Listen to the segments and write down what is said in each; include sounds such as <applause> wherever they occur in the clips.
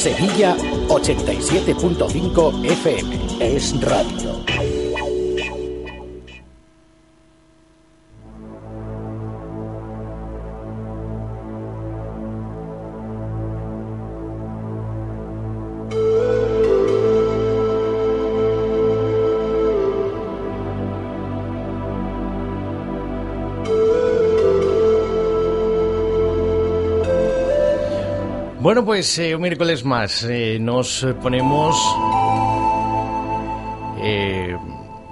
Sevilla 87.5 FM. Es radio. Bueno, pues eh, un miércoles más eh, nos ponemos eh,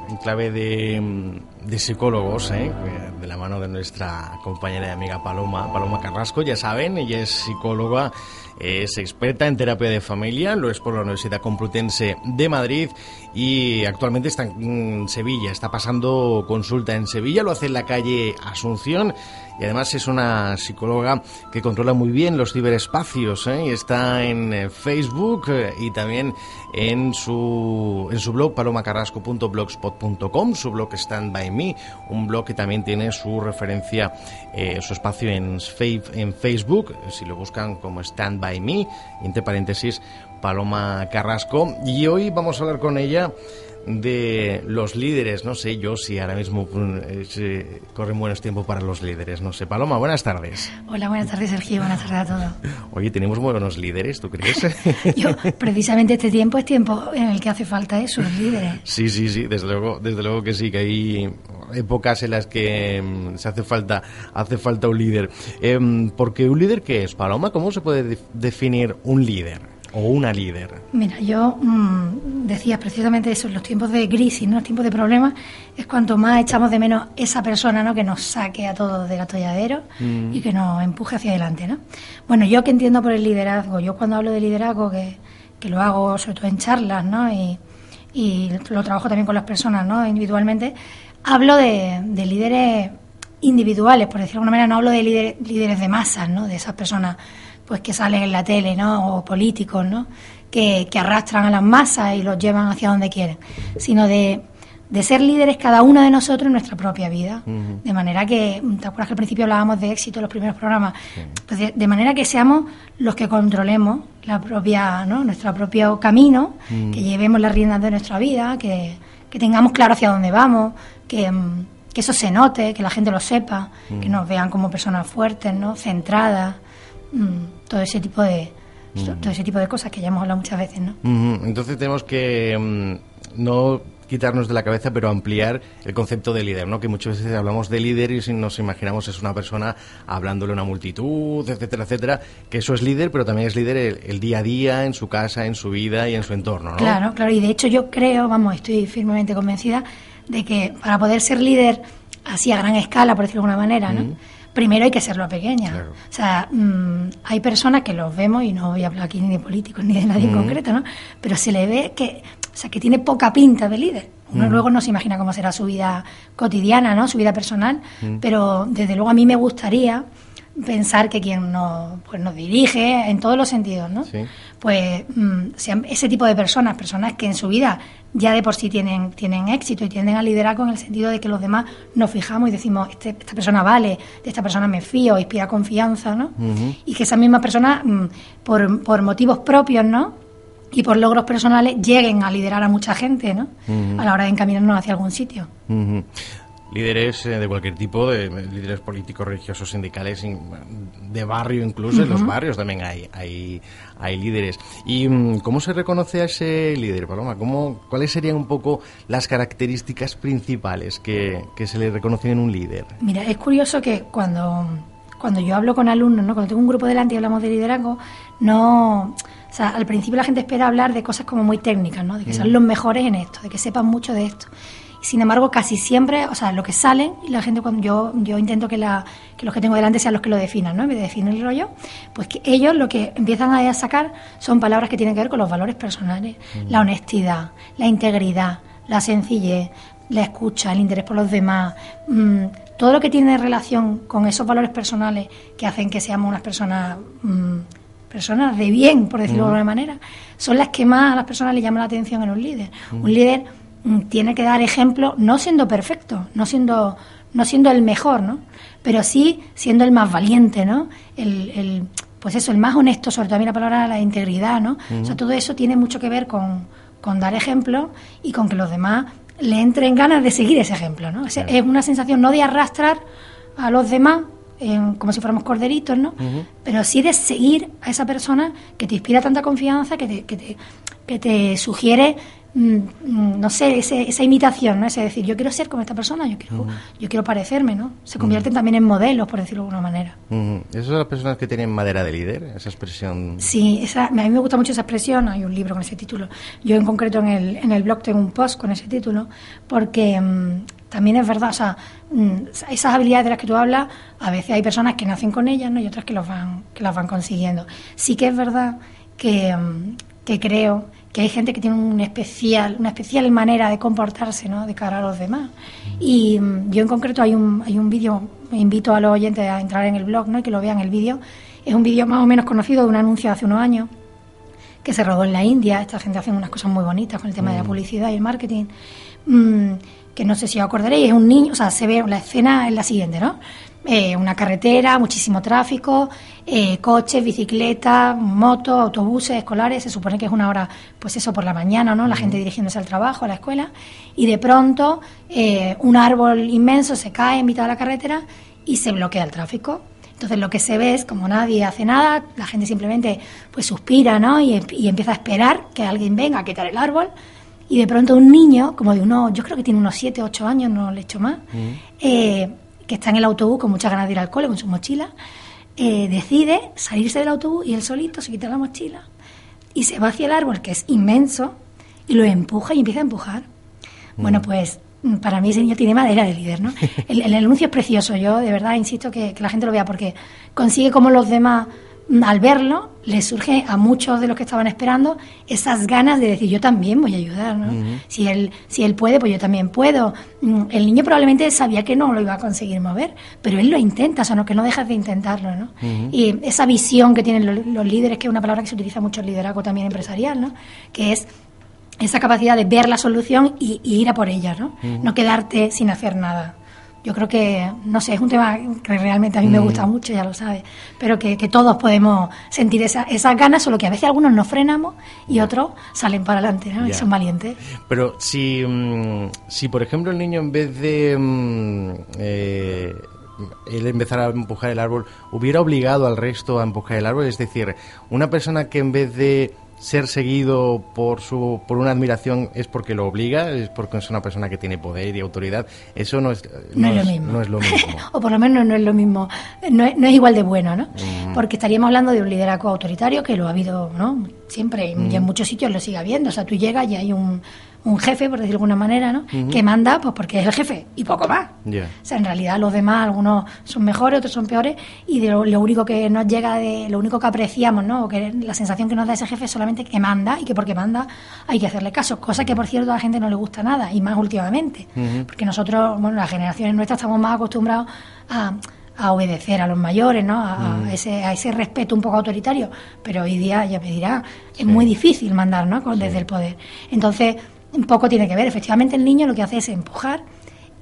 en clave de, de psicólogos, de la mano de nuestra compañera y amiga Paloma, Paloma Carrasco, ya saben, ella es psicóloga, es experta en terapia de familia, lo es por la Universidad Complutense de Madrid y actualmente está en Sevilla, está pasando consulta en Sevilla, lo hace en la calle Asunción y además es una psicóloga que controla muy bien los ciberespacios ¿eh? y está en eh, Facebook eh, y también en su, en su blog palomacarrasco.blogspot.com, su blog Stand By Me, un blog que también tiene su referencia, su espacio en, en Facebook, si lo buscan como Stand By Me, entre paréntesis, Paloma Carrasco. Y hoy vamos a hablar con ella de los líderes. No sé yo si ahora mismo eh, corren buenos tiempos para los líderes. No sé. Paloma, buenas tardes. Hola, buenas tardes, Sergio. Buenas tardes a todos. Oye, tenemos buenos líderes, ¿tú crees? <laughs> yo, precisamente este tiempo es tiempo en el que hace falta eso, los líderes. Sí, sí, sí, desde luego, desde luego que sí, que hay épocas en las que mm, se hace falta, hace falta un líder. Em, porque un líder, ¿qué es, Paloma? ¿Cómo se puede definir un líder? O una líder? Mira, yo mmm, decía precisamente eso, en los tiempos de crisis, ¿no? los tiempos de problemas, es cuanto más echamos de menos esa persona ¿no? que nos saque a todos del atolladero mm. y que nos empuje hacia adelante. ¿no? Bueno, yo que entiendo por el liderazgo, yo cuando hablo de liderazgo, que, que lo hago sobre todo en charlas ¿no? y, y lo trabajo también con las personas ¿no? individualmente, hablo de, de líderes individuales, por decirlo de alguna manera, no hablo de líderes, líderes de masas, ¿no? de esas personas pues que salen en la tele, ¿no? O políticos, ¿no? Que, arrastran a las masas y los llevan hacia donde quieren, sino de, ser líderes cada uno de nosotros en nuestra propia vida. De manera que, ¿te acuerdas que al principio hablábamos de éxito en los primeros programas? Pues de, manera que seamos los que controlemos la propia, ¿no? nuestro propio camino, que llevemos las riendas de nuestra vida, que, tengamos claro hacia dónde vamos, que, que, eso se note, que la gente lo sepa, que nos vean como personas fuertes, ¿no? centradas. Mm, todo ese tipo de todo ese tipo de cosas que ya hemos hablado muchas veces, ¿no? Entonces tenemos que mm, no quitarnos de la cabeza, pero ampliar el concepto de líder, ¿no? Que muchas veces hablamos de líder y nos imaginamos es una persona hablándole a una multitud, etcétera, etcétera, que eso es líder, pero también es líder el, día a día, en su casa, en su vida y en su entorno, ¿no? Claro, claro, y de hecho yo creo, vamos, estoy firmemente convencida de que para poder ser líder así a gran escala, por decirlo de alguna manera, ¿no? Primero hay que serlo a pequeña. O sea, mm, hay personas que los vemos, y no voy a hablar aquí ni de políticos ni de nadie en concreto, ¿no? Pero se le ve que, o sea, que tiene poca pinta de líder. Uno luego no se imagina cómo será su vida cotidiana, ¿no? Su vida personal. Pero desde luego a mí me gustaría pensar que quien nos, pues nos dirige en todos los sentidos, ¿no? Pues mm, sean ese tipo de personas, personas que en su vida ya de por sí tienen, tienen éxito y tienden a liderar con el sentido de que los demás nos fijamos y decimos, este, esta persona vale, de esta persona me fío, inspira confianza, ¿no? Y que esas mismas personas, mm, por, por motivos propios, ¿no? Y por logros personales lleguen a liderar a mucha gente, ¿no? A la hora de encaminarnos hacia algún sitio líderes eh, de cualquier tipo, de, líderes políticos, religiosos, sindicales, de barrio incluso, en los barrios también hay, hay, hay líderes. ¿Y mm, cómo se reconoce a ese líder, Paloma? ¿Cómo, ¿Cuáles serían un poco las características principales que, que se le reconocen en un líder? Mira, es curioso que cuando, cuando yo hablo con alumnos, ¿no? cuando tengo un grupo delante y hablamos de liderazgo, no... O sea, al principio la gente espera hablar de cosas como muy técnicas, ¿no? De que son los mejores en esto, de que sepan mucho de esto. Sin embargo, casi siempre, o sea, lo que sale, y la gente cuando yo, yo intento que, la, que los que tengo delante sean los que lo definan, ¿no? En vez de definir el rollo, pues que ellos lo que empiezan a sacar son palabras que tienen que ver con los valores personales, mm. la honestidad, la integridad, la sencillez, la escucha, el interés por los demás, mm, todo lo que tiene relación con esos valores personales que hacen que seamos unas personas mm, personas de bien, por decirlo de alguna manera, son las que más a las personas le llaman la atención en un líder. Un líder tiene que dar ejemplo, no siendo perfecto, no siendo, no siendo el mejor, ¿no? Pero sí siendo el más valiente, ¿no? El, pues eso, el más honesto, sobre todo a mí la palabra la integridad, ¿no? O sea, todo eso tiene mucho que ver con, con dar ejemplo y con que los demás le entren ganas de seguir ese ejemplo, ¿no? Es, es una sensación no de arrastrar a los demás como si fuéramos corderitos, ¿no? Pero sí de seguir a esa persona que te inspira tanta confianza, que te, que te, que te sugiere Mm, mm, no sé, esa imitación, ¿no? Es decir, yo quiero ser como esta persona, yo quiero, yo quiero parecerme, ¿no? Se convierten también en modelos, por decirlo de alguna manera. ¿Esas son las personas que tienen madera de líder? Esa expresión. Sí, esa, a mí me gusta mucho esa expresión, hay un libro con ese título. Yo en concreto en el, en el blog tengo un post con ese título, porque mm, también es verdad, o sea, esas habilidades de las que tú hablas, a veces hay personas que nacen con ellas, ¿no? Y otras que, los van, que las van consiguiendo. Sí que es verdad que, que creo que hay gente que tiene un especial, una especial manera de comportarse ¿no? de cara a los demás. Y mm, yo en concreto hay un, hay un vídeo, invito a los oyentes a entrar en el blog ¿no? y que lo vean el vídeo. Es un vídeo más o menos conocido de un anuncio de hace unos años que se rodó en la India. Esta gente hace unas cosas muy bonitas con el tema de la mm. publicidad y el marketing. Mm, que no sé si os acordaréis, es un niño, o sea, se ve, la escena es la siguiente, ¿no? Eh, una carretera, muchísimo tráfico, eh, coches, bicicletas, motos, autobuses escolares, se supone que es una hora, pues eso, por la mañana, ¿no? La gente dirigiéndose al trabajo, a la escuela, y de pronto eh, un árbol inmenso se cae en mitad de la carretera y se bloquea el tráfico. Entonces lo que se ve es como nadie hace nada, la gente simplemente pues suspira, ¿no? Y, empieza a esperar que alguien venga a quitar el árbol. Y de pronto un niño, como de uno, yo creo que tiene unos 7, 8 años, no le echo más, que está en el autobús con muchas ganas de ir al cole con su mochila, eh, decide salirse del autobús y él solito se quita la mochila y se va hacia el árbol, que es inmenso, y lo empuja y empieza a empujar. Bueno, mm. pues mm, para mí ese niño tiene madera de líder, ¿no? <laughs> El, el anuncio es precioso, yo de verdad insisto que, que la gente lo vea porque consigue como los demás al verlo, le surge a muchos de los que estaban esperando esas ganas de decir yo también voy a ayudar, ¿no? Si él si él puede, pues yo también puedo. Mm, el niño probablemente sabía que no lo iba a conseguir mover, pero él lo intenta, o sea, no que no dejas de intentarlo, ¿no? Y esa visión que tienen los, líderes, que es una palabra que se utiliza mucho en liderazgo también empresarial, ¿no? Que es esa capacidad de ver la solución y, ir a por ella, ¿no? No quedarte sin hacer nada yo creo que, no sé, es un tema que realmente a mí me gusta mm. mucho, ya lo sabes, pero que, todos podemos sentir esa, esas ganas, solo que a veces algunos nos frenamos y otros salen para adelante, ¿no? Y son valientes. Pero si, mm, si, por ejemplo, el niño en vez de... Mm, eh, él empezar a empujar el árbol, hubiera obligado al resto a empujar el árbol, es decir, una persona que en vez de ser seguido por su por una admiración es porque lo obliga, es porque es una persona que tiene poder y autoridad. Eso no es, no, es, lo mismo. <laughs> o por lo menos no es lo mismo, no es, igual de bueno, ¿no? Mm. Porque estaríamos hablando de un liderazgo autoritario que lo ha habido, ¿no? Siempre, y en mm. muchos sitios lo sigue habiendo. O sea, tú llegas y hay un, un jefe, por decirlo de alguna manera, ¿no? Que manda, pues porque es el jefe y poco más. O sea, en realidad los demás, algunos son mejores, otros son peores y de lo, único que nos llega, de lo único que apreciamos, ¿no? O que la sensación que nos da ese jefe es solamente que manda y que porque manda hay que hacerle caso, cosa que por cierto a la gente no le gusta nada y más últimamente, porque nosotros, bueno, las generaciones nuestras estamos más acostumbrados a a obedecer a los mayores, ¿no? A, ese, a ese respeto un poco autoritario. Pero hoy día, ya me dirá, es muy difícil mandar, ¿no? Desde el poder. Entonces, un poco tiene que ver. Efectivamente, el niño lo que hace es empujar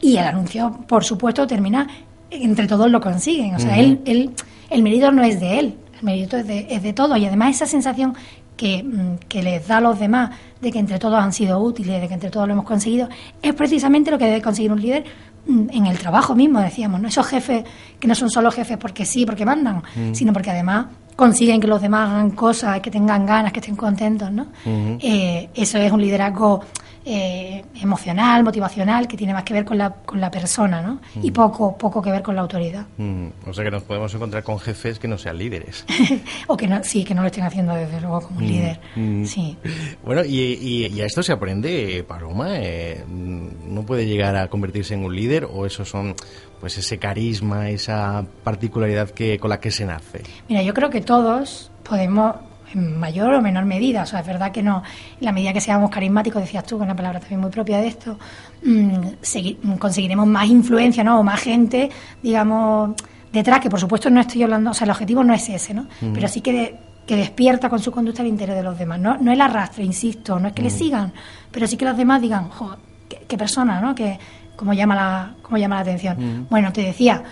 y el anuncio, por supuesto, termina, entre todos lo consiguen. O sea, él, él, el mérito no es de él, el mérito es de, es de todos. Y además esa sensación que, mm, que, les da a los demás de que entre todos han sido útiles, de que entre todos lo hemos conseguido, es precisamente lo que debe conseguir un líder mm, en el trabajo mismo, decíamos, ¿no? Esos jefes que no son solo jefes porque sí, porque mandan, mm. sino porque además consiguen que los demás hagan cosas, que tengan ganas, que estén contentos, ¿no? Eh, eso es un liderazgo eh, emocional, motivacional, que tiene más que ver con la, con la persona, ¿no? Y poco, poco que ver con la autoridad. O sea que nos podemos encontrar con jefes que no sean líderes. <laughs> o que no, sí, que no lo estén haciendo desde luego como un líder. Sí. Bueno, y, y, a esto se aprende, Paloma. Eh, ¿No puede llegar a convertirse en un líder o eso son pues ese carisma, esa particularidad que con la que se nace? Mira, yo creo que todos podemos en mayor o menor medida, o sea, es verdad que no, en la medida que seamos carismáticos, decías tú, que es una palabra también muy propia de esto, mm, conseguiremos más influencia, ¿no? O más gente, digamos, detrás, que por supuesto no estoy hablando, o sea, el objetivo no es ese, ¿no? Pero sí que, que despierta con su conducta el interés de los demás. No, no el arrastre, insisto, no es que le sigan, pero sí que los demás digan, joder, qué, persona, ¿no? Que, como llama la, como llama la atención. Bueno, te decía,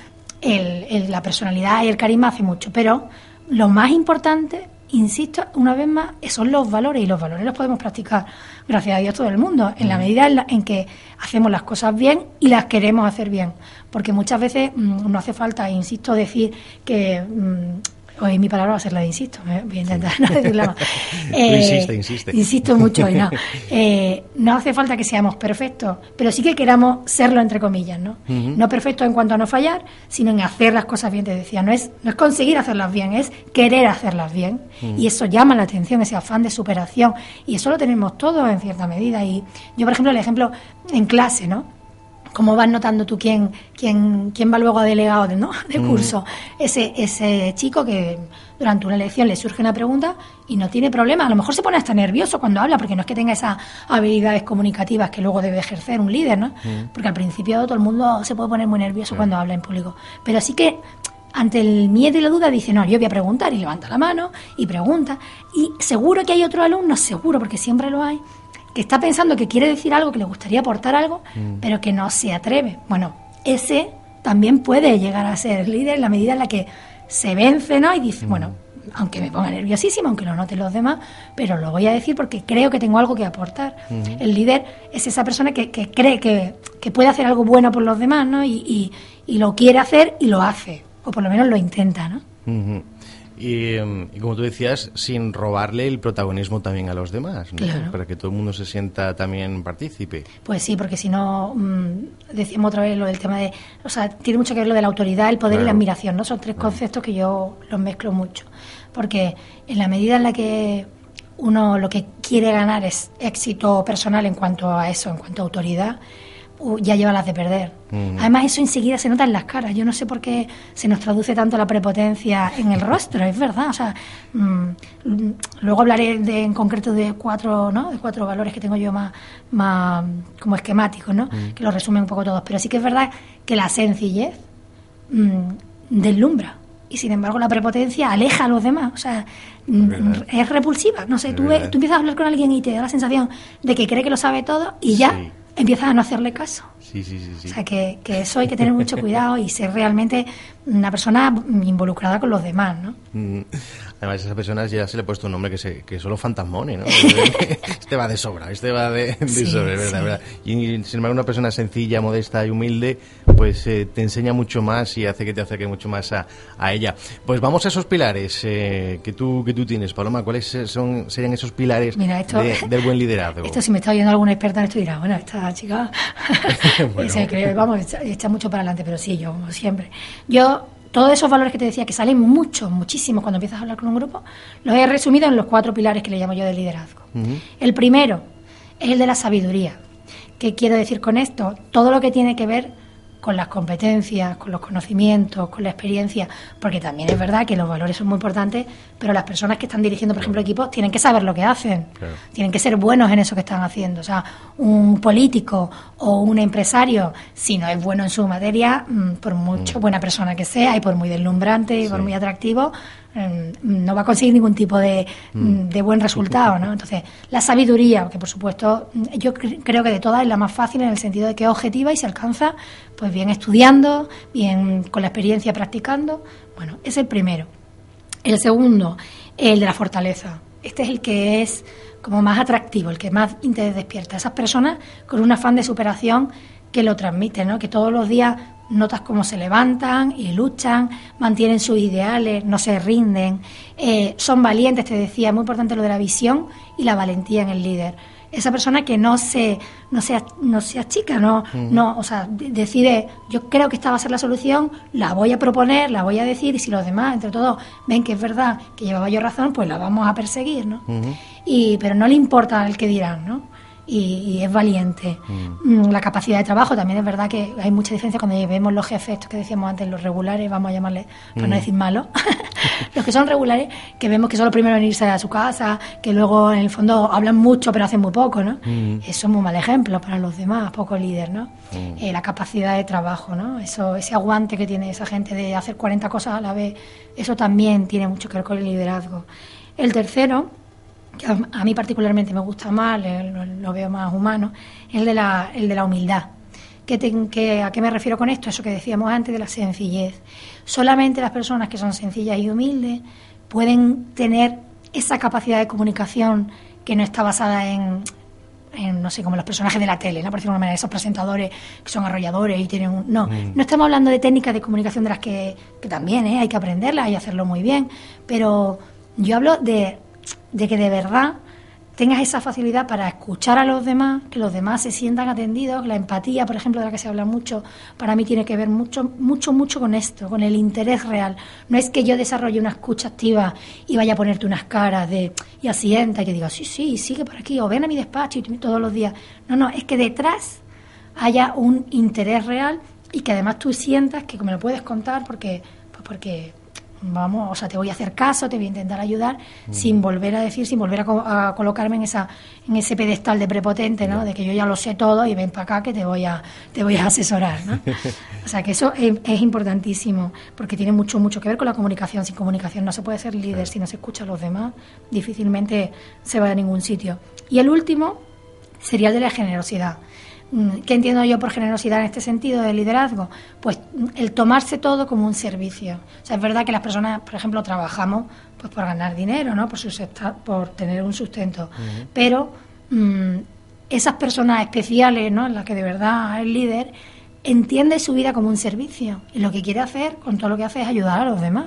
el, la personalidad y el carisma hace mucho, pero lo más importante, insisto, una vez más, son los valores y los valores los podemos practicar, gracias a Dios, todo el mundo, en la medida en, que hacemos las cosas bien y las queremos hacer bien. Porque muchas veces mm, no hace falta, insisto, decir que mm, Hoy mi palabra va a ser la de insisto, ¿eh? voy a intentar no decirla más. <laughs> Eh, insiste, insiste. Insisto mucho y no. <laughs> Eh, no hace falta que seamos perfectos, pero sí que queramos serlo entre comillas, ¿no? No perfectos en cuanto a no fallar, sino en hacer las cosas bien, te decía. No es, no es conseguir hacerlas bien, es querer hacerlas bien. Y eso llama la atención, ese afán de superación. Y eso lo tenemos todos en cierta medida. Y yo, por ejemplo, el ejemplo en clase, ¿no? Cómo vas notando tú quién, quién, quién va luego a delegado de, ¿no? <laughs> de mm. curso. Ese, ese chico que durante una lección le surge una pregunta y no tiene problema. A lo mejor se pone hasta nervioso cuando habla, porque no es que tenga esas habilidades comunicativas que luego debe ejercer un líder, ¿no? Mm. Porque al principio todo el mundo se puede poner muy nervioso cuando habla en público. Pero sí que ante el miedo y la duda dice, no, yo voy a preguntar y levanta la mano y pregunta. Y seguro que hay otro alumno, seguro, porque siempre lo hay, que está pensando que quiere decir algo, que le gustaría aportar algo, mm. pero que no se atreve. Bueno, ese también puede llegar a ser líder en la medida en la que se vence, ¿no? Y dice, mm. bueno, aunque me ponga nerviosísimo, aunque lo noten los demás, pero lo voy a decir porque creo que tengo algo que aportar. Mm. El líder es esa persona que, cree que, puede hacer algo bueno por los demás, ¿no? Y, y, lo quiere hacer y lo hace, o por lo menos lo intenta, ¿no? Em, y, como tú decías, sin robarle el protagonismo también a los demás, para que todo el mundo se sienta también partícipe. Pues sí, porque si no, mm, decimos otra vez lo del tema de, o sea, tiene mucho que ver lo de la autoridad, el poder y la admiración, ¿no? Son tres conceptos que yo los mezclo mucho, porque en la medida en la que uno lo que quiere ganar es éxito personal en cuanto a eso, en cuanto a autoridad, ya lleva las de perder. Además, eso enseguida se nota en las caras. Yo no sé por qué se nos traduce tanto la prepotencia en el rostro, es verdad. O sea, mm, luego hablaré de, en concreto de cuatro, ¿no? de cuatro valores que tengo yo más, más como esquemáticos, ¿no? que los resumen un poco todos. Pero sí que es verdad que la sencillez mm, deslumbra. Y sin embargo, la prepotencia aleja a los demás. O sea, es, repulsiva. No sé, tú, tú, empiezas a hablar con alguien y te da la sensación de que cree que lo sabe todo y ya empiezas a no hacerle caso. Sí, sí, sí, O sea, que, que, eso hay que tener mucho cuidado y ser realmente una persona involucrada con los demás, ¿no? Además, a esas personas ya se le ha puesto un nombre que, se, que solo fantasmone, ¿no? <laughs> este va de sobra, este va de, sobra, ¿verdad, Y sin embargo, una persona sencilla, modesta y humilde, pues eh, te enseña mucho más y hace que te acerque mucho más a, a ella. Pues vamos a esos pilares eh, que, tú, que tú tienes, Paloma. ¿Cuáles son, serían esos pilares del buen liderazgo? <laughs> Esto, si me está oyendo alguna experta en esto, dirá, bueno, esta chica <laughs> se cree, vamos, echa, mucho para adelante, pero sí, yo, como siempre. Yo todos esos valores que te decía, que salen mucho, muchísimo cuando empiezas a hablar con un grupo, los he resumido en los cuatro pilares que le llamo yo de liderazgo. El primero es el de la sabiduría. ¿Qué quiero decir con esto? Todo lo que tiene que ver con las competencias, con los conocimientos, con la experiencia, porque también es verdad que los valores son muy importantes, pero las personas que están dirigiendo, por ejemplo, equipos, tienen que saber lo que hacen, tienen que ser buenos en eso que están haciendo. O sea, un político o un empresario, si no es bueno en su materia, mm, por mucho mm. buena persona que sea y por muy deslumbrante y por muy atractivo, no va a conseguir ningún tipo de, mm. de, buen resultado, ¿no? Entonces, la sabiduría, que por supuesto yo creo que de todas es la más fácil en el sentido de que es objetiva y se alcanza pues bien estudiando, bien con la experiencia practicando. Bueno, es el primero. El segundo, el de la fortaleza. Este es el que es como más atractivo, el que más interés despierta. Esas personas con un afán de superación que lo transmiten, ¿no? que todos los días notas cómo se levantan y luchan, mantienen sus ideales, no se rinden, eh, son valientes, te decía, es muy importante lo de la visión y la valentía en el líder. Esa persona que no se, no se, no se achica, no, no, o sea, decide, yo creo que esta va a ser la solución, la voy a proponer, la voy a decir, y si los demás, entre todos, ven que es verdad, que llevaba yo razón, pues la vamos a perseguir, ¿no? y, pero no le importa el que dirán, ¿no? Y, es valiente. Mm. Mm, la capacidad de trabajo también es verdad que hay mucha diferencia cuando vemos los jefes, estos que decíamos antes, los regulares, vamos a llamarles, para no mm. decir malos, <laughs> los que son regulares, que vemos que son los primeros en irse a su casa, que luego en el fondo hablan mucho pero hacen muy poco, ¿no? Eso es muy mal ejemplo para los demás, poco líder, ¿no? Eh, la capacidad de trabajo, ¿no? Eso, ese aguante que tiene esa gente de hacer 40 cosas a la vez, eso también tiene mucho que ver con el liderazgo. El tercero, que a, mí particularmente me gusta más, lo, veo más humano, es el de la, el de la humildad. que, ¿A qué me refiero con esto? Eso que decíamos antes de la sencillez. Solamente las personas que son sencillas y humildes pueden tener esa capacidad de comunicación que no está basada en, no sé, como los personajes de la tele, ¿no? Por decirlo de una manera, esos presentadores que son arrolladores y tienen un... No, mm. no estamos hablando de técnicas de comunicación de las que, que también ¿eh? hay que aprenderlas y hacerlo muy bien, pero yo hablo de, de que de verdad tengas esa facilidad para escuchar a los demás, que los demás se sientan atendidos. La empatía, por ejemplo, de la que se habla mucho, para mí tiene que ver mucho, mucho, mucho con esto, con el interés real. No es que yo desarrolle una escucha activa y vaya a ponerte unas caras de y asienta y que diga, sí, sí, sigue por aquí, o ven a mi despacho y todos los días. No, no, es que detrás haya un interés real y que además tú sientas que me lo puedes contar porque, pues porque vamos, o sea, te voy a hacer caso, te voy a intentar ayudar, mm. sin volver a decir, sin volver a, colocarme en esa en ese pedestal de prepotente, ¿no? De que yo ya lo sé todo y ven para acá que te voy a te voy a asesorar, ¿no? <laughs> o sea, que eso es, importantísimo, porque tiene mucho mucho que ver con la comunicación. Sin comunicación no se puede ser líder, si no se escucha a los demás, difícilmente se va a ningún sitio. Y el último sería el de la generosidad. Mm, ¿Qué entiendo yo por generosidad en este sentido de liderazgo? Pues mm, el tomarse todo como un servicio. O sea, es verdad que las personas, por ejemplo, trabajamos pues por ganar dinero, ¿no? Por, por tener un sustento. Pero mm, esas personas especiales, ¿no? En las que de verdad es líder, entiende su vida como un servicio. Y lo que quiere hacer con todo lo que hace es ayudar a los demás.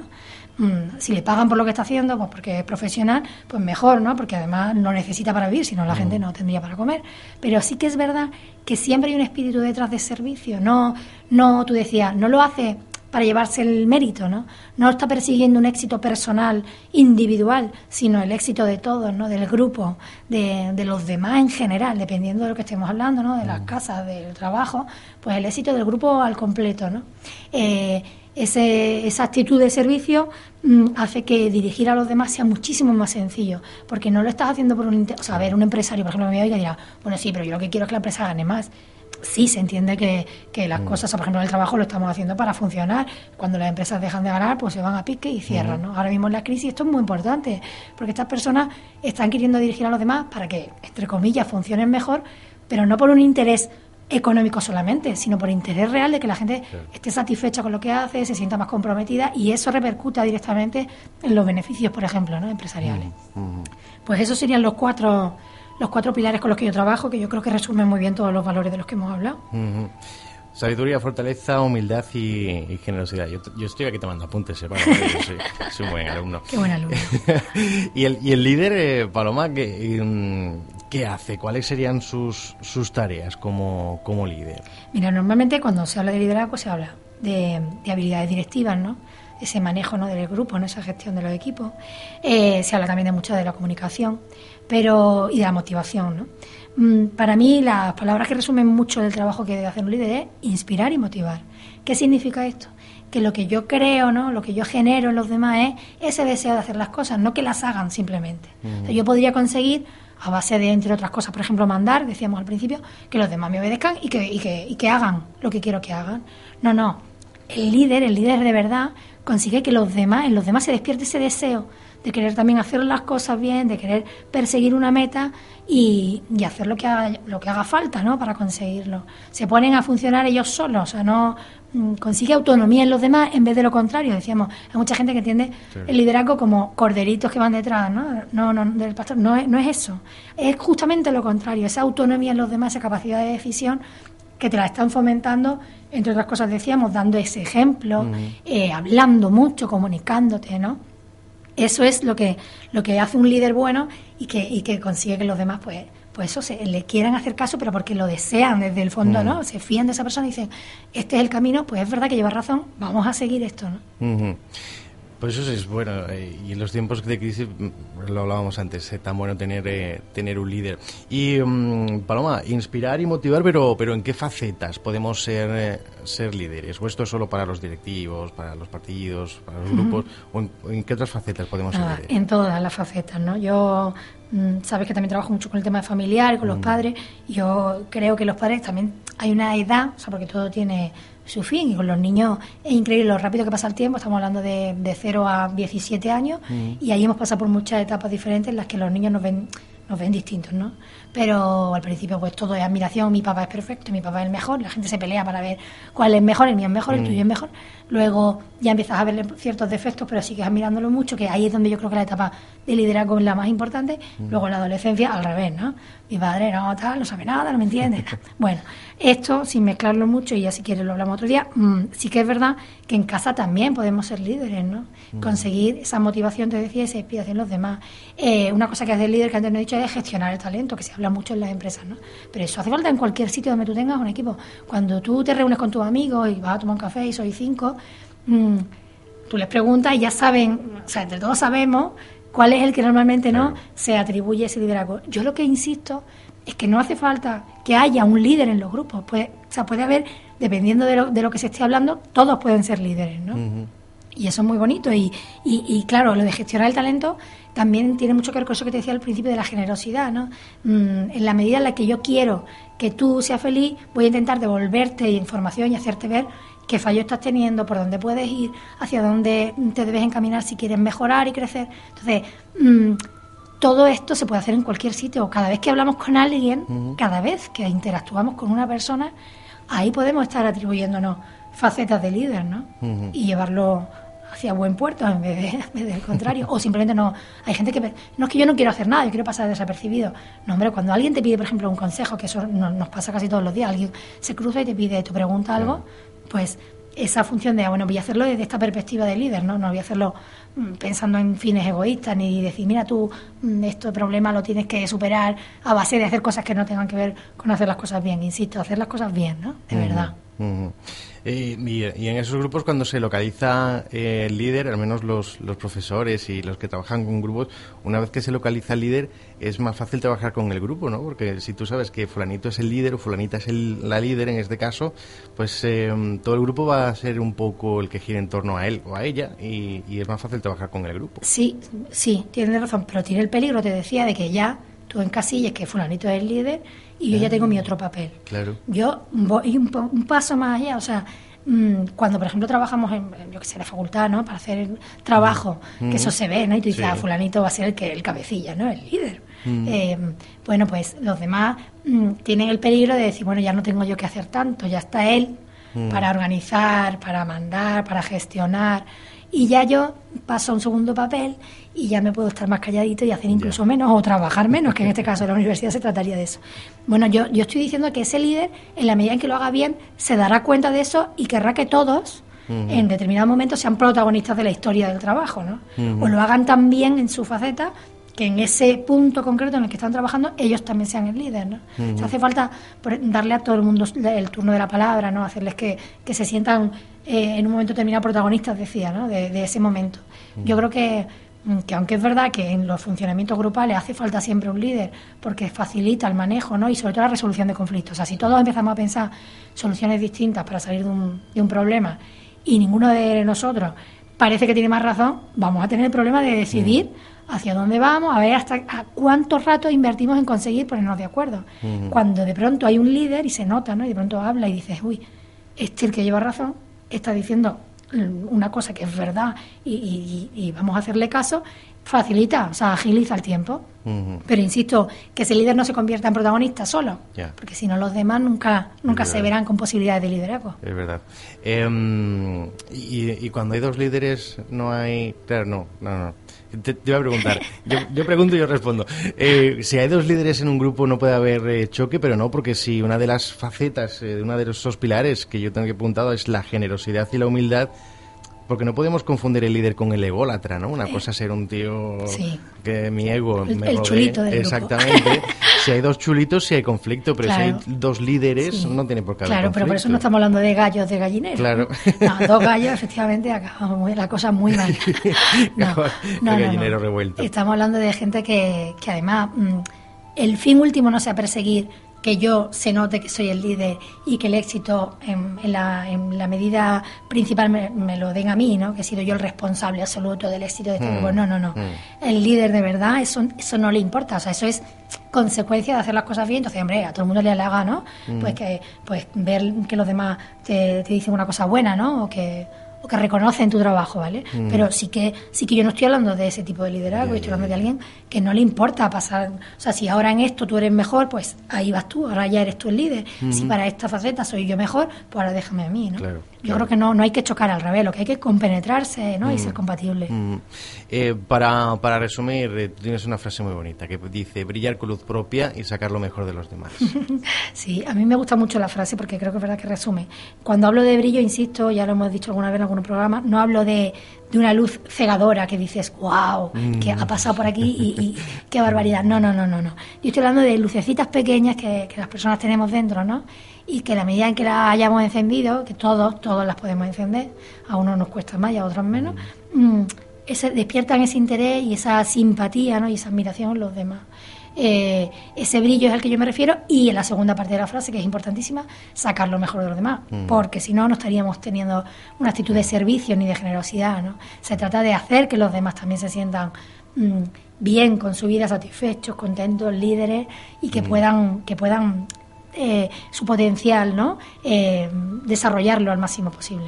Mm, si le pagan por lo que está haciendo, pues porque es profesional, pues mejor, ¿no? Porque además no necesita para vivir, si no la mm. gente no tendría para comer. Pero sí que es verdad que siempre hay un espíritu detrás de servicio. No, no, tú decías, no lo hace para llevarse el mérito, ¿no? No está persiguiendo un éxito personal, individual, sino el éxito de todos, ¿no? Del grupo, de, de los demás en general, dependiendo de lo que estemos hablando, ¿no? De las mm. casas, del trabajo, pues el éxito del grupo al completo, ¿no? Eh, ese, esa actitud de servicio mm, hace que dirigir a los demás sea muchísimo más sencillo, porque no lo estás haciendo por un... O sea, a ver, un empresario, por ejemplo, me oiga y dirá, bueno, sí, pero yo lo que quiero es que la empresa gane más. Sí, se entiende que, que las mm. cosas, por ejemplo, en el trabajo lo estamos haciendo para funcionar. Cuando las empresas dejan de ganar, pues se van a pique y cierran. ¿no? Ahora mismo en la crisis esto es muy importante, porque estas personas están queriendo dirigir a los demás para que, entre comillas, funcionen mejor, pero no por un interés económico solamente, sino por interés real de que la gente esté satisfecha con lo que hace, se sienta más comprometida y eso repercuta directamente en los beneficios, por ejemplo, ¿no? empresariales. Mm, mm. Pues esos serían los cuatro los cuatro pilares con los que yo trabajo, que yo creo que resumen muy bien todos los valores de los que hemos hablado. Sabiduría, fortaleza, humildad y, generosidad. Yo, estoy aquí tomando apuntes, ¿eh? soy, un buen alumno. Qué buen alumno. <laughs> y, el, y el líder, eh, Paloma, que, mm, ¿qué hace? ¿Cuáles serían sus, sus tareas como, como líder? Mira, normalmente cuando se habla de liderazgo se habla de, habilidades directivas, ¿no? ese manejo ¿no? del grupo, ¿no? esa gestión de los equipos. Eh, se habla también de mucho de la comunicación pero y de la motivación. ¿no? Mm, para mí las palabras que resumen mucho del trabajo que debe hacer un líder es inspirar y motivar. ¿Qué significa esto? Que lo que yo creo, ¿no? lo que yo genero en los demás es ese deseo de hacer las cosas, no que las hagan simplemente. yo podría conseguir a base de, entre otras cosas, por ejemplo, mandar, decíamos al principio, que los demás me obedezcan y que, y que, y que hagan lo que quiero que hagan. No, no. El líder, el líder de verdad, consigue que los demás, en los demás se despierte ese deseo de querer también hacer las cosas bien, de querer perseguir una meta y, y hacer lo que, haga, lo que haga falta ¿no? para conseguirlo. Se ponen a funcionar ellos solos, o sea, no consigue autonomía en los demás en vez de lo contrario. Decíamos, hay mucha gente que entiende el liderazgo como corderitos que van detrás, ¿no? No, no, del pastor. No es, no es eso. Es justamente lo contrario, esa autonomía en los demás, esa capacidad de decisión que te la están fomentando, entre otras cosas decíamos, dando ese ejemplo, eh, hablando mucho, comunicándote, ¿no? Eso es lo que, lo que hace un líder bueno y que, y que consigue que los demás, pues, pues eso, se, le quieran hacer caso, pero porque lo desean desde el fondo, ¿no? Se fían de esa persona y dicen, este es el camino, pues es verdad que lleva razón, vamos a seguir esto, ¿no? Pues eso es bueno. Eh, y en los tiempos de crisis, mm, lo hablábamos antes, es tan bueno tener, eh, tener un líder. Y, mm, Paloma, inspirar y motivar, pero, pero ¿en qué facetas podemos ser, eh, ser líderes? ¿O esto es solo para los directivos, para los partidos, para los grupos? ¿O en, qué otras facetas podemos ser líderes? En todas las facetas, ¿no? Yo, mm, sabes que también trabajo mucho con el tema familiar, con los padres. Yo creo que los padres también hay una edad, o sea, porque todo tiene su fin. Y con los niños es increíble lo rápido que pasa el tiempo. Estamos hablando de, de 0 a 17 años mm. y ahí hemos pasado por muchas etapas diferentes en las que los niños nos ven nos ven distintos, ¿no? Pero al principio pues todo es admiración, mi papá es perfecto, mi papá es el mejor, la gente se pelea para ver cuál es mejor, el mío es mejor, el mm. tuyo es mejor. Luego ya empiezas a ver ciertos defectos, pero sigues mirándolo mucho, que ahí es donde yo creo que la etapa de liderazgo es la más importante, luego en la adolescencia al revés, ¿no? Mi padre no, tal, no sabe nada, no me entiende. <laughs> bueno, esto, sin mezclarlo mucho, y ya si quieres lo hablamos otro día, mm, sí que es verdad que en casa también podemos ser líderes, ¿no? Conseguir esa motivación, te decía, esa inspiración en los demás. Eh, una cosa que hace el líder que antes no he dicho es gestionar el talento, que se habla mucho en las empresas, ¿no? Pero eso hace falta en cualquier sitio donde tú tengas un equipo. Cuando tú te reúnes con tus amigos y vas a tomar un café y sois cinco, mm, tú les preguntas y ya saben, o sea, entre todos sabemos cuál es el que normalmente no se atribuye ese liderazgo. Yo lo que insisto es que no hace falta que haya un líder en los grupos. Puede, o sea, puede haber, dependiendo de lo, de lo que se esté hablando, todos pueden ser líderes, ¿no? Y eso es muy bonito. Y, y, claro, lo de gestionar el talento también tiene mucho que ver con eso que te decía al principio de la generosidad, ¿no? Mm, en la medida en la que yo quiero que tú seas feliz, voy a intentar devolverte información y hacerte ver qué fallo estás teniendo, por dónde puedes ir, hacia dónde te debes encaminar si quieres mejorar y crecer. Entonces, mm, todo esto se puede hacer en cualquier sitio. Cada vez que hablamos con alguien, cada vez que interactuamos con una persona, ahí podemos estar atribuyéndonos facetas de líder, ¿no? Y llevarlo hacia buen puerto en vez, de, <laughs> del contrario. o simplemente no. Hay gente que. No es que yo no quiero hacer nada, yo quiero pasar desapercibido. No, hombre, cuando alguien te pide, por ejemplo, un consejo, que eso nos pasa casi todos los días, alguien se cruza y te pide, te pregunta algo, pues esa función de, ah, bueno, voy a hacerlo desde esta perspectiva de líder, ¿no? No voy a hacerlo mm, pensando en fines egoístas, ni decir, mira, tú, mm, este problema lo tienes que superar a base de hacer cosas que no tengan que ver con hacer las cosas bien. Insisto, hacer las cosas bien, ¿no? De verdad. Eh, y, en esos grupos, cuando se localiza eh, el líder, al menos los, los, profesores y los que trabajan con grupos, una vez que se localiza el líder, es más fácil trabajar con el grupo, ¿no? Porque si tú sabes que fulanito es el líder o fulanita es la líder en este caso, pues eh, todo el grupo va a ser un poco el que gira en torno a él o a ella y, y es más fácil trabajar con el grupo. Sí, sí, tienes razón, pero tiene el peligro, te decía, de que ya tú encasilles que fulanito es el líder y yo ya tengo mi otro papel. Claro. Yo voy un, un paso más allá, o sea, mm, cuando por ejemplo trabajamos en, yo que sé, la facultad, ¿no? Para hacer el trabajo, que eso se ve, ¿no? Y tú dices, ah, fulanito va a ser el que el cabecilla, ¿no? El líder. Eh, bueno, pues los demás mm, tienen el peligro de decir, bueno, ya no tengo yo que hacer tanto, ya está él para organizar, para mandar, para gestionar y ya yo paso a un segundo papel y ya me puedo estar más calladito y hacer incluso menos o trabajar menos, que en este <laughs> caso en la universidad se trataría de eso. Bueno, yo, yo estoy diciendo que ese líder, en la medida en que lo haga bien, se dará cuenta de eso y querrá que todos, en determinado momento, sean protagonistas de la historia del trabajo, ¿no? O lo hagan tan bien en su faceta que en ese punto concreto en el que están trabajando ellos también sean el líder, ¿no? hace falta darle a todo el mundo el turno de la palabra, ¿no? Hacerles que, que se sientan eh, en un momento determinado protagonistas, decía, ¿no? De, ese momento. Yo creo que, mm, que aunque es verdad que en los funcionamientos grupales hace falta siempre un líder porque facilita el manejo, ¿no? Y sobre todo la resolución de conflictos. O sea, si todos empezamos a pensar soluciones distintas para salir de un, de un problema y ninguno de nosotros parece que tiene más razón, vamos a tener el problema de decidir hacia dónde vamos, a ver hasta a cuánto rato invertimos en conseguir ponernos de acuerdo. Cuando de pronto hay un líder y se nota, ¿no? Y de pronto habla y dices, uy, este es el que lleva razón, está diciendo una cosa que es verdad y, vamos a hacerle caso, facilita, o sea, agiliza el tiempo. Pero insisto, que ese líder no se convierta en protagonista solo, porque si no los demás nunca nunca se verán con posibilidades de liderazgo. Es verdad. Em, y, cuando hay dos líderes no hay... Claro, no, no, no. Te, iba a preguntar. Yo, pregunto y yo respondo. Eh, si hay dos líderes en un grupo no puede haber eh, choque, pero no, porque si una de las facetas, eh, de una de esos pilares que yo tengo que apuntado es la generosidad y la humildad, porque no podemos confundir el líder con el ególatra, ¿no? Una cosa es ser un tío que mi ego me el chulito del Exactamente. <laughs> si hay dos chulitos, si hay conflicto, pero si hay dos líderes, no tiene por qué haber Claro, pero por eso no estamos hablando de gallos de gallinero. Claro. No, dos gallos, efectivamente, acabamos la cosa muy mal. <laughs> No, no, gallinero revuelto. Estamos hablando de gente que, que además mm, el fin último no sea perseguir que yo se note que soy el líder y que el éxito en, la, en la, medida principal me, lo den a mí, ¿no? que he sido yo el responsable absoluto del éxito de este grupo. Mm, no, no, no. Mm. El líder de verdad, eso, eso no le importa. O sea, eso es consecuencia de hacer las cosas bien. Entonces, hombre, a todo el mundo le halaga, ¿no? Mm. Pues que pues ver que los demás te, te dicen una cosa buena, ¿no? O que o que reconocen tu trabajo, ¿vale? Mm. Pero sí que sí que yo no estoy hablando de ese tipo de liderazgo, estoy hablando de alguien que no le importa pasar, o sea, si ahora en esto tú eres mejor, pues ahí vas tú, ahora ya eres tú el líder. Si para esta faceta soy yo mejor, pues ahora déjame a mí, ¿no? Claro. Yo creo que no, no hay que chocar al revés, lo que hay que es compenetrarse ¿no? y ser compatible. Eh, para, para resumir, eh, tienes una frase muy bonita que dice brillar con luz propia y sacar lo mejor de los demás. <laughs> sí, a mí me gusta mucho la frase porque creo que es verdad que resume. Cuando hablo de brillo, insisto, ya lo hemos dicho alguna vez en algún programa, no hablo de, de una luz cegadora que dices, wow, que ha pasado por aquí y, qué barbaridad. No, no, no, no, no. Yo estoy hablando de lucecitas pequeñas que, que las personas tenemos dentro, ¿no? Y que la medida en que las hayamos encendido, que todos, todos las podemos encender, a unos nos cuesta más y a otros menos, mm, ese, despiertan ese interés y esa simpatía ¿no? y esa admiración en los demás. Eh, ese brillo es al que yo me refiero y en la segunda parte de la frase, que es importantísima, sacar lo mejor de los demás, porque si no, no estaríamos teniendo una actitud de servicio ni de generosidad. ¿no? Se trata de hacer que los demás también se sientan mm, bien con su vida, satisfechos, contentos, líderes y que puedan, que puedan eh, su potencial, ¿no? Eh, desarrollarlo al máximo posible.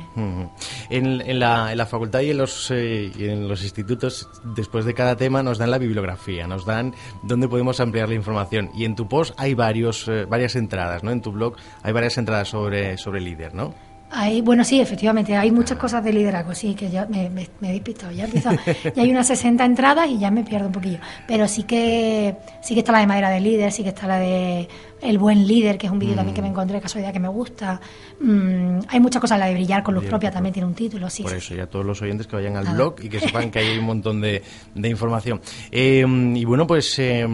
en, la, en, la, facultad y en los, eh, en los institutos, después de cada tema, nos dan la bibliografía, nos dan dónde podemos ampliar la información. Y en tu post hay varios, varias entradas, ¿no? En tu blog hay varias entradas sobre, sobre líder, ¿no? Hay, bueno, sí, efectivamente, hay muchas cosas de liderazgo, sí, que ya me, me, he despistado, ya, <laughs> ya hay unas 60 entradas y ya me pierdo un poquillo, pero sí que sí que está la de madera de líder, sí que está la de el buen líder, que es un vídeo también que me mm. encontré de casualidad que me gusta, mm, hay muchas cosas, la de brillar con luz propia también tiene un título, sí. Por eso, ya todos los oyentes que vayan al blog y que sepan que hay un montón de, de información. Eh, y bueno, pues, eh,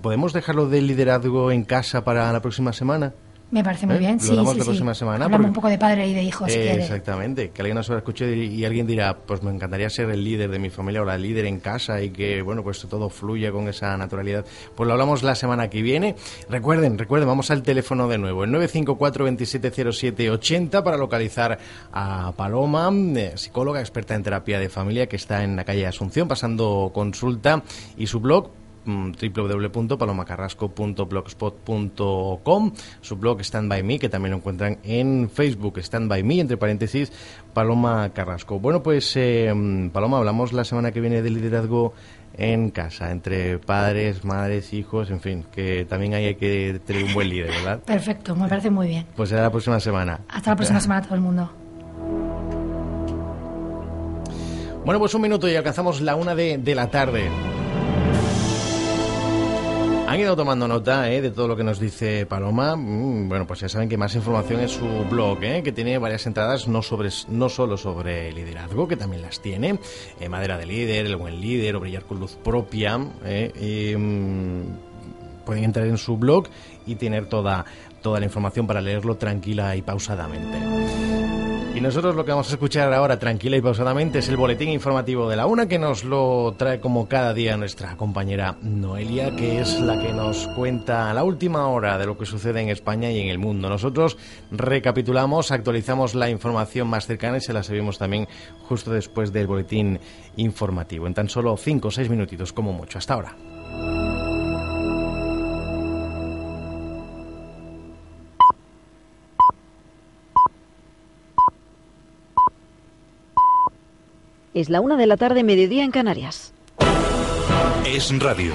¿podemos dejarlo del liderazgo en casa para la próxima semana? Me parece muy ¿Eh? bien, sí, sí, la próxima semana. Hablamos un poco de padre y de hijo, si eh, Exactamente, que alguien nos escuche y alguien dirá, pues me encantaría ser el líder de mi familia o la líder en casa y que, bueno, pues todo fluya con esa naturalidad. Pues lo hablamos la semana que viene. Recuerden, recuerden, vamos al teléfono de nuevo, el 954-2707-80 para localizar a Paloma, eh, psicóloga experta en terapia de familia que está en la calle Asunción pasando consulta y su blog www.palomacarrasco.blogspot.com su blog Stand By Me que también lo encuentran en Facebook Stand By Me entre paréntesis Paloma Carrasco. Bueno pues eh, Paloma hablamos la semana que viene de liderazgo en casa entre padres madres hijos en fin que también hay que tener un buen líder ¿verdad? perfecto me parece muy bien. Pues será la próxima semana. Hasta la próxima semana todo el mundo. Bueno pues un minuto y alcanzamos la una de, de la tarde han ido tomando nota eh, de todo lo que nos dice Paloma. Mm, bueno, pues ya saben que más información es su blog, eh, que tiene varias entradas no, sobre, no solo sobre liderazgo, que también las tiene, eh, madera de líder, el buen líder o brillar con luz propia. Mm, pueden entrar en su blog y tener toda, toda la información para leerlo tranquila y pausadamente. Y nosotros lo que vamos a escuchar ahora, tranquila y pausadamente, es el boletín informativo de la una que nos lo trae como cada día nuestra compañera Noelia, que es la que nos cuenta la última hora de lo que sucede en España y en el mundo. Nosotros recapitulamos, actualizamos la información más cercana y se la seguimos también justo después del boletín informativo, en tan solo cinco o seis minutitos como mucho. Hasta ahora. Es la una de la tarde, mediodía en Canarias. Es radio.